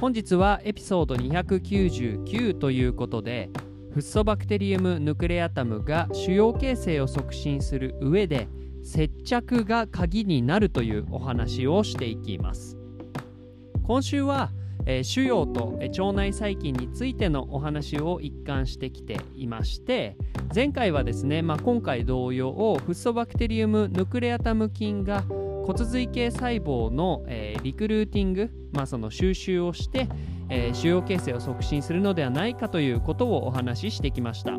本日はエピソード299ということでフッ素バクテリウムヌクレアタムが腫瘍形成を促進する上で接着が鍵になるというお話をしていきます。今週は、えー、腫瘍と、え腸内細菌についてのお話を一貫してきていまして前回はですね、まあ、今回同様フッ素バクテリウムヌクレアタム菌が骨髄系細胞の、えー、リクルーティング、まあ、その収集をして、えー、腫瘍形成を促進するのではないかということをお話ししてきました。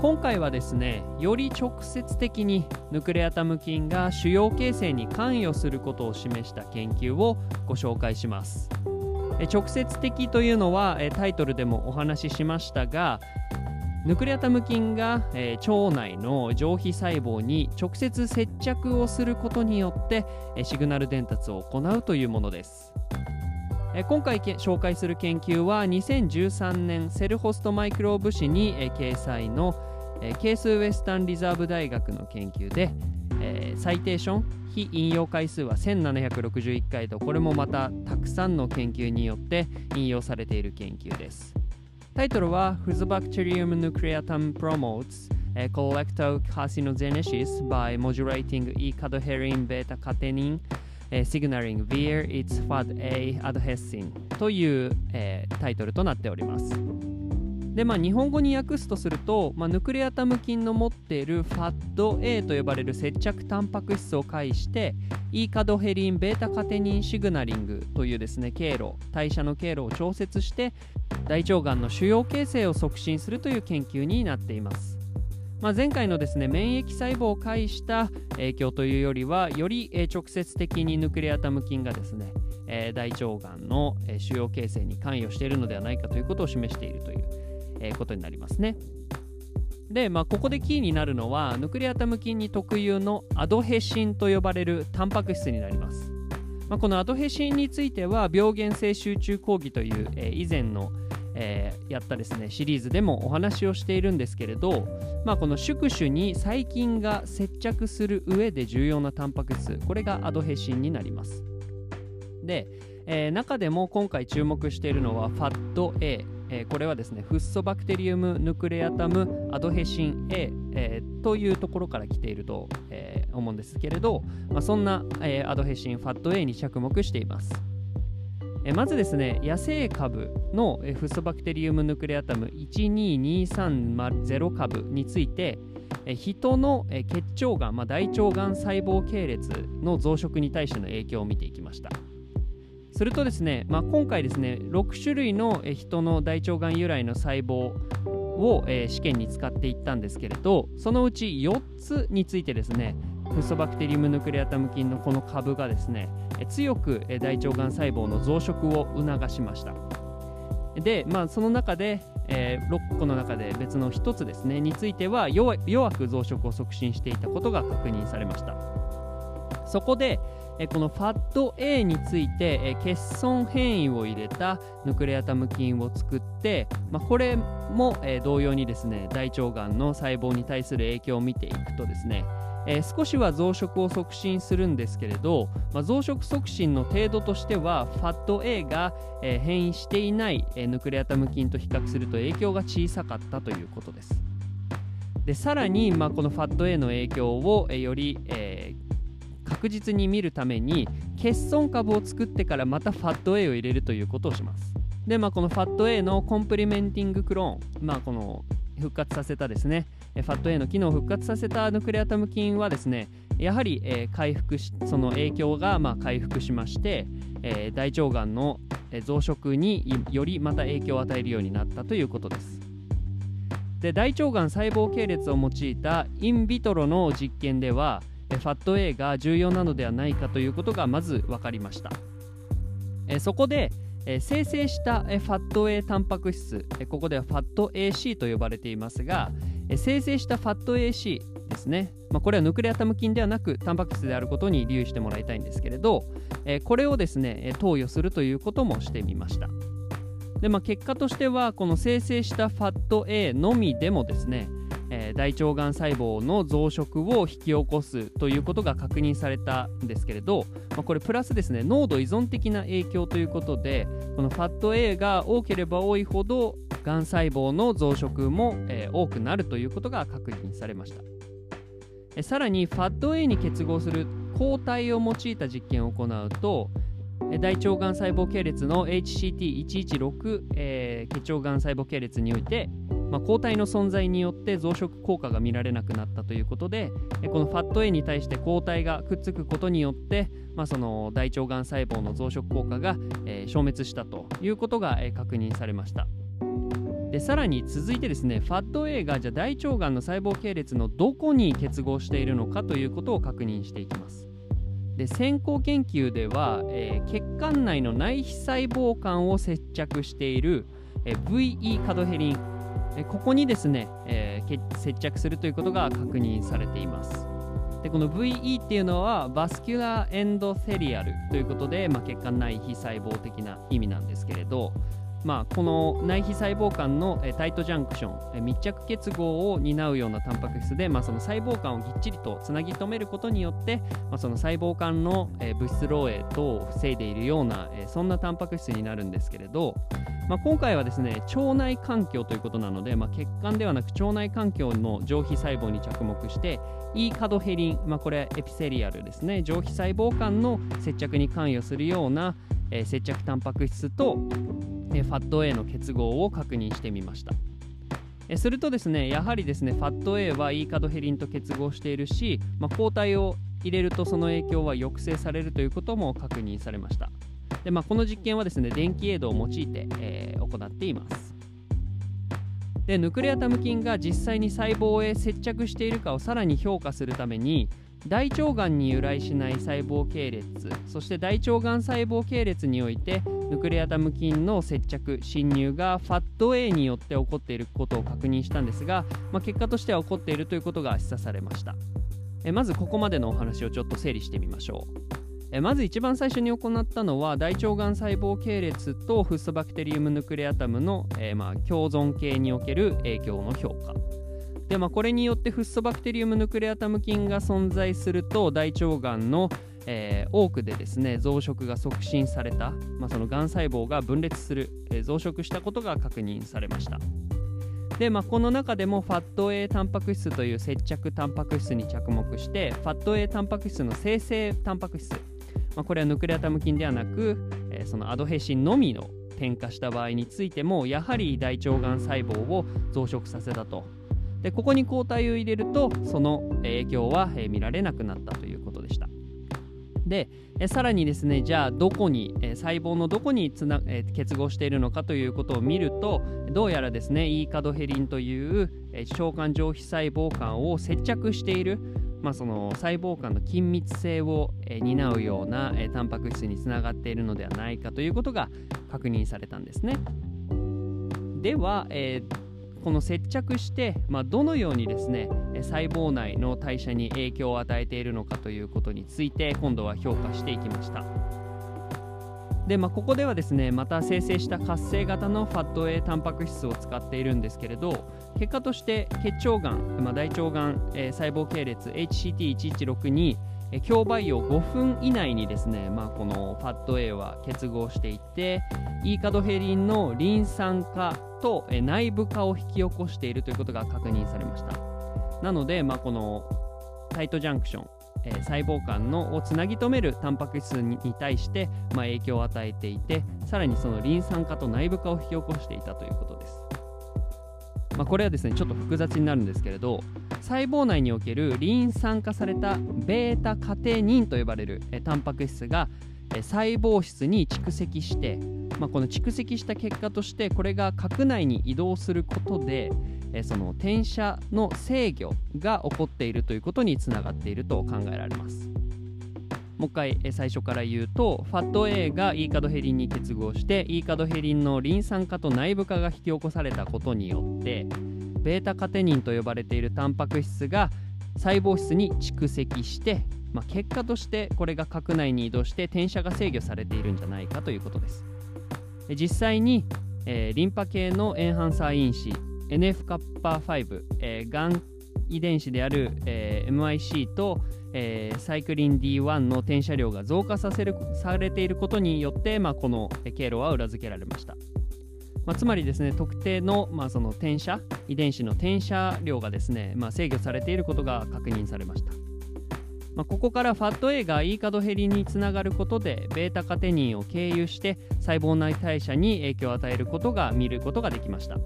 今回はですねより直接的にヌクレアタム菌が腫瘍形成に関与することを示した研究をご紹介します直接的というのはタイトルでもお話ししましたがヌクレアタム菌が、えー、腸内の上皮細胞に直接接着をすることによって、えー、シグナル伝達を行うというものです、えー、今回紹介する研究は2013年 Cell Host & Microbe 誌に、えー、掲載の、えー、 Case Western Reserve 大学の研究で、えー、 citation 被引用回数は1761回とこれもまたたくさんの研究によって引用されている研究です。タイトルは Fusobacterium nucleatum promotes colorectal carcinogenesis by modulating E-cadherin beta-catenin signaling via its FAD-A adhesin という、えー、タイトルとなっております。でまあ、日本語に訳すとすると、まあ、ヌクレアタム菌の持っている FAD-A と呼ばれる接着タンパク質を介して E カドヘリンベータカテニンシグナリングというですね経路代謝の経路を調節して大腸がんの腫瘍形成を促進するという研究になっています。まあ、前回のですね免疫細胞を介した影響というよりはより直接的にヌクレアタム菌がですね大腸がんの腫瘍形成に関与しているのではないかということを示しているということになりますね。で、まあ、ここでキーになるのはヌクレアタム菌に特有のアドヘシンと呼ばれるタンパク質になります。まあ、このアドヘシンについては病原性集中講義という、えー、以前のえー、やったですねシリーズでもお話をしているんですけれど、まあ、この宿主に細菌が接着する上で重要なタンパク質これがアドヘシンになります。で、えー、中でも今回注目しているのは FAT-A、えー、これはですねフッ素バクテリウムヌクレアタムアドヘシン A、えー、というところから来ていると、え思うんですけれど、まあ、そんな、えー、アドヘシン FAT-A に着目しています。えまずですね野生株のフッ素バクテリウムヌクレアタム12230株について人の結腸がん、まあ、大腸がん細胞系列の増殖に対しての影響を見ていきました。するとですね、まあ、今回ですね6種類の人の大腸がん由来の細胞を試験に使っていったんですけれどそのうち4つについてですねフッ素バクテリウムヌクレアタム菌のこの株がですね強く大腸がん細胞の増殖を促しました。で、まあ、その中で、えー、6個の中で別の1つですねについては弱く増殖を促進していたことが確認されました。そこでこの FAT-A について欠損変異を入れたヌクレアタム菌を作って、まあ、これも同様にですね大腸がんの細胞に対する影響を見ていくとですねえー、少しは増殖を促進するんですけれど、まあ、増殖促進の程度としては FAT-A が、えー、変異していない、えー、ヌクレアタム菌と比較すると影響が小さかったということです。でさらに、まあ、この FAT-A の影響を、えー、より、えー、確実に見るために欠損株を作ってからまた FAT-A を入れるということをします。で、まあ、この FAT-A のコンプリメンティングクローン、まあ、この復活させたですねファット A の機能を復活させたヌクレアタム菌はですねやはり、えー、回復しその影響が、まあ、回復しまして、えー、大腸がんの増殖によりまた影響を与えるようになったということです。で大腸がん細胞系列を用いたインビトロの実験ではファット A が重要なのではないかということがまず分かりました。そこで生成したファット A タンパク質ここではファット AC と呼ばれていますが生成したファット AC ですね、まあ、これはヌクレアタム菌ではなくタンパク質であることに留意してもらいたいんですけれどえこれをですね投与するということもしてみました。で、まあ、結果としてはこの生成したファット A のみでもですねえー、大腸がん細胞の増殖を引き起こすということが確認されたんですけれど、まあ、これプラスですね濃度依存的な影響ということでこのファット A が多ければ多いほどがん細胞の増殖も、えー、多くなるということが確認されました、え、さらにファット A に結合する抗体を用いた実験を行うと大腸がん細胞系列の HCT116、えー、結腸がん細胞系列においてまあ、抗体の存在によって増殖効果が見られなくなったということでこのファット A に対して抗体がくっつくことによって、まあ、その大腸がん細胞の増殖効果が、えー、消滅したということが、え、確認されました。でさらに続いてですねファット A がじゃあ大腸がんの細胞系列のどこに結合しているのかということを確認していきます。で先行研究では、えー、血管内の内皮細胞間を接着している、えー、VE カドヘリンえここにですね、えー、接着するということが確認されていますでこの VE っていうのはバスキュラーエンドセリアルということで、まあ、血管内皮細胞的な意味なんですけれど、まあ、この内皮細胞間のタイトジャンクション密着結合を担うようなタンパク質で、まあ、その細胞間をぎっちりとつなぎ止めることによって、まあ、その細胞間の物質漏洩等を防いでいるようなそんなタンパク質になるんですけれど、まあ、今回はですね腸内環境ということなので、まあ、血管ではなく腸内環境の上皮細胞に着目して E カドヘリン、まあ、これエピセリアルですね。上皮細胞間の接着に関与するような、接着タンパク質と、え、ファット a の結合を確認してみました。えするとですねやはりですねファット A は E カドヘリンと結合しているし、まあ、抗体を入れるとその影響は抑制されるということも確認されました。で、まあ、この実験はですね電気エイドを用いて、えー、行っていますでヌクレアタム菌が実際に細胞へ接着しているかをさらに評価するために大腸がんに由来しない細胞系列そして大腸がん細胞系列においてヌクレアタム菌の接着侵入がファット A によって起こっていることを確認したんですが、まあ、結果としては起こっているということが示唆されました。えまずここまでのお話をちょっと整理してみましょう。えまず一番最初に行ったのは大腸がん細胞系列とフッ素バクテリウムヌクレアタムの、えー、まあ、共存系における影響の評価。で、まあ、これによってフッ素バクテリウムヌクレアタム菌が存在すると大腸がんの、えー、多くでですね増殖が促進された、まあ、そのがん細胞が分裂する、えー、増殖したことが確認されました。で、まあ、この中でもファット A タンパク質という接着タンパク質に着目してファット A タンパク質の生成タンパク質まあ、これはヌクレアタム菌ではなく、えー、そのアドヘシンのみの添加した場合についてもやはり大腸がん細胞を増殖させたとでここに抗体を入れるとその影響は、見られなくなったということでしたでさらにですねじゃあどこに、細胞のどこにつな、結合しているのかということを見るとどうやらですねイーカドヘリンという、え腸管上皮細胞間を接着しているまあ、その細胞間の緊密性を、担うような、タンパク質につながっているのではないかということが確認されたんですね。では、えー、この接着して、まあ、どのようにですね細胞内の代謝に影響を与えているのかということについて今度は評価していきました。で、まあ、ここではですねまた生成した活性型のファット A タンパク質を使っているんですけれど結果として結腸がん、まあ、大腸がん、えー、細胞系列 HCT116 に強培養5分以内にですね、まあ、このファット A は結合していてイーカドヘリンのリン酸化と内部化を引き起こしているということが確認されましたなので、まあ、このタイトジャンクションえー、細胞間のをつなぎ止めるタンパク質に対して、まあ、影響を与えていてさらにそのリン酸化と内部化を引き起こしていたということです。まあ、これはですねちょっと複雑になるんですけれど細胞内におけるリン酸化された β カテニンと呼ばれるタンパク質が細胞質に蓄積して、まあ、この蓄積した結果としてこれが核内に移動することでその転写の制御が起こっているということにつながっていると考えられます。もう一回最初から言うとファット A が E カドヘリンに結合して E カドヘリンのリン酸化と内部化が引き起こされたことによってベータカテニンと呼ばれているタンパク質が細胞質に蓄積して、まあ、結果としてこれが核内に移動して転写が制御されているんじゃないかということです実際に、えー、リンパ系のエンハンサー因子 NF-5、えー、がん遺伝子である、えー、MIC と、えー、サイクリン D1 の転写量が増加させるされていることによって、まあ、この経路は裏付けられました。まあ、つまりですね特定の,、まあその転写遺伝子の転写量がですね、まあ、制御されていることが確認されました。まあ、ここからファット A が E カドヘリにつながることで β カテニンを経由して細胞内代謝に影響を与えることが見ることができました。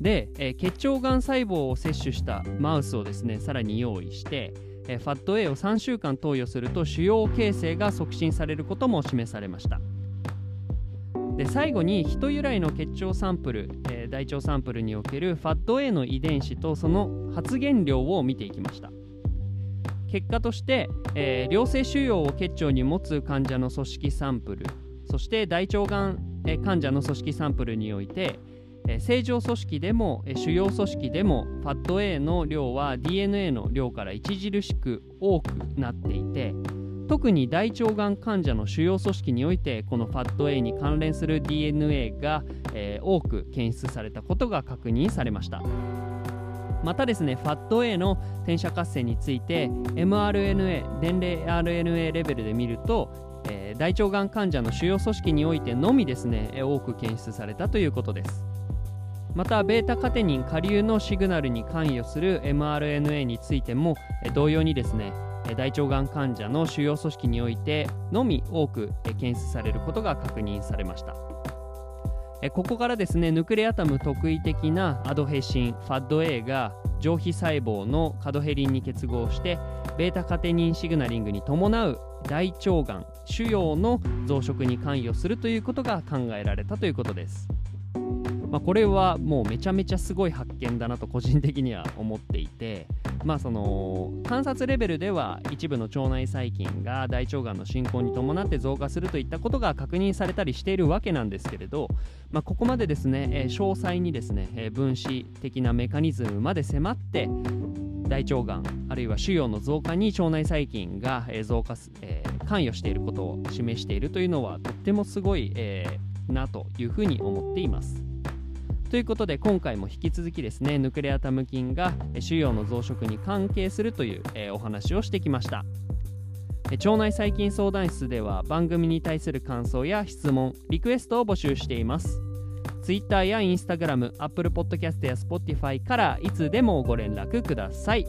で、えー、血腸がん細胞を摂取したマウスをですねさらに用意して、えー、ファット A を3週間投与すると腫瘍形成が促進されることも示されましたで最後に人由来の血腸サンプル、えー、大腸サンプルにおけるファット A の遺伝子とその発現量を見ていきました。結果として、えー、良性腫瘍を血腸に持つ患者の組織サンプルそして大腸がん患者の組織サンプルにおいてえ正常組織でも主要組織でも FAT-A の量は DNA の量から著しく多くなっていて特に大腸がん患者の主要組織においてこの FAT-A に関連する DNA が、えー、多く検出されたことが確認されました。またですね FAT-A の転写活性について mRNA 伝令 RNA レベルで見ると、えー、大腸がん患者の主要組織においてのみですね多く検出されたということです。また β カテニン下流のシグナルに関与する mRNA についても同様にですね大腸がん患者の主要組織においてのみ多く検出されることが確認されました。ここからですねヌクレアタム特異的なアドヘシン FAD-A が上皮細胞のカドヘリンに結合して β カテニンシグナリングに伴う大腸がん腫瘍の増殖に関与するということが考えられたということです。まあ、これはもうめちゃめちゃすごい発見だなと個人的には思っていて、まあ、その観察レベルでは一部の腸内細菌が大腸がんの進行に伴って増加するといったことが確認されたりしているわけなんですけれど、まあ、ここまでですね、え、詳細にですね、え、分子的なメカニズムまで迫って大腸がんあるいは腫瘍の増加に腸内細菌が増加す、えー、関与していることを示しているというのはとってもすごい、えー、なというふうに思っています。ということで今回も引き続きですねヌクレアタム菌が腫瘍の増殖に関係するという、え、お話をしてきました。腸内細菌相談室では番組に対する感想や質問リクエストを募集しています。Twitter や Instagram、Apple Podcast や Spotify からいつでもご連絡ください。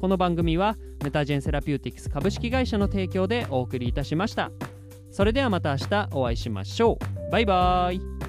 この番組はメタジェンセラピューティクス株式会社の提供でお送りいたしました。それではまた明日お会いしましょう。バイバーイ。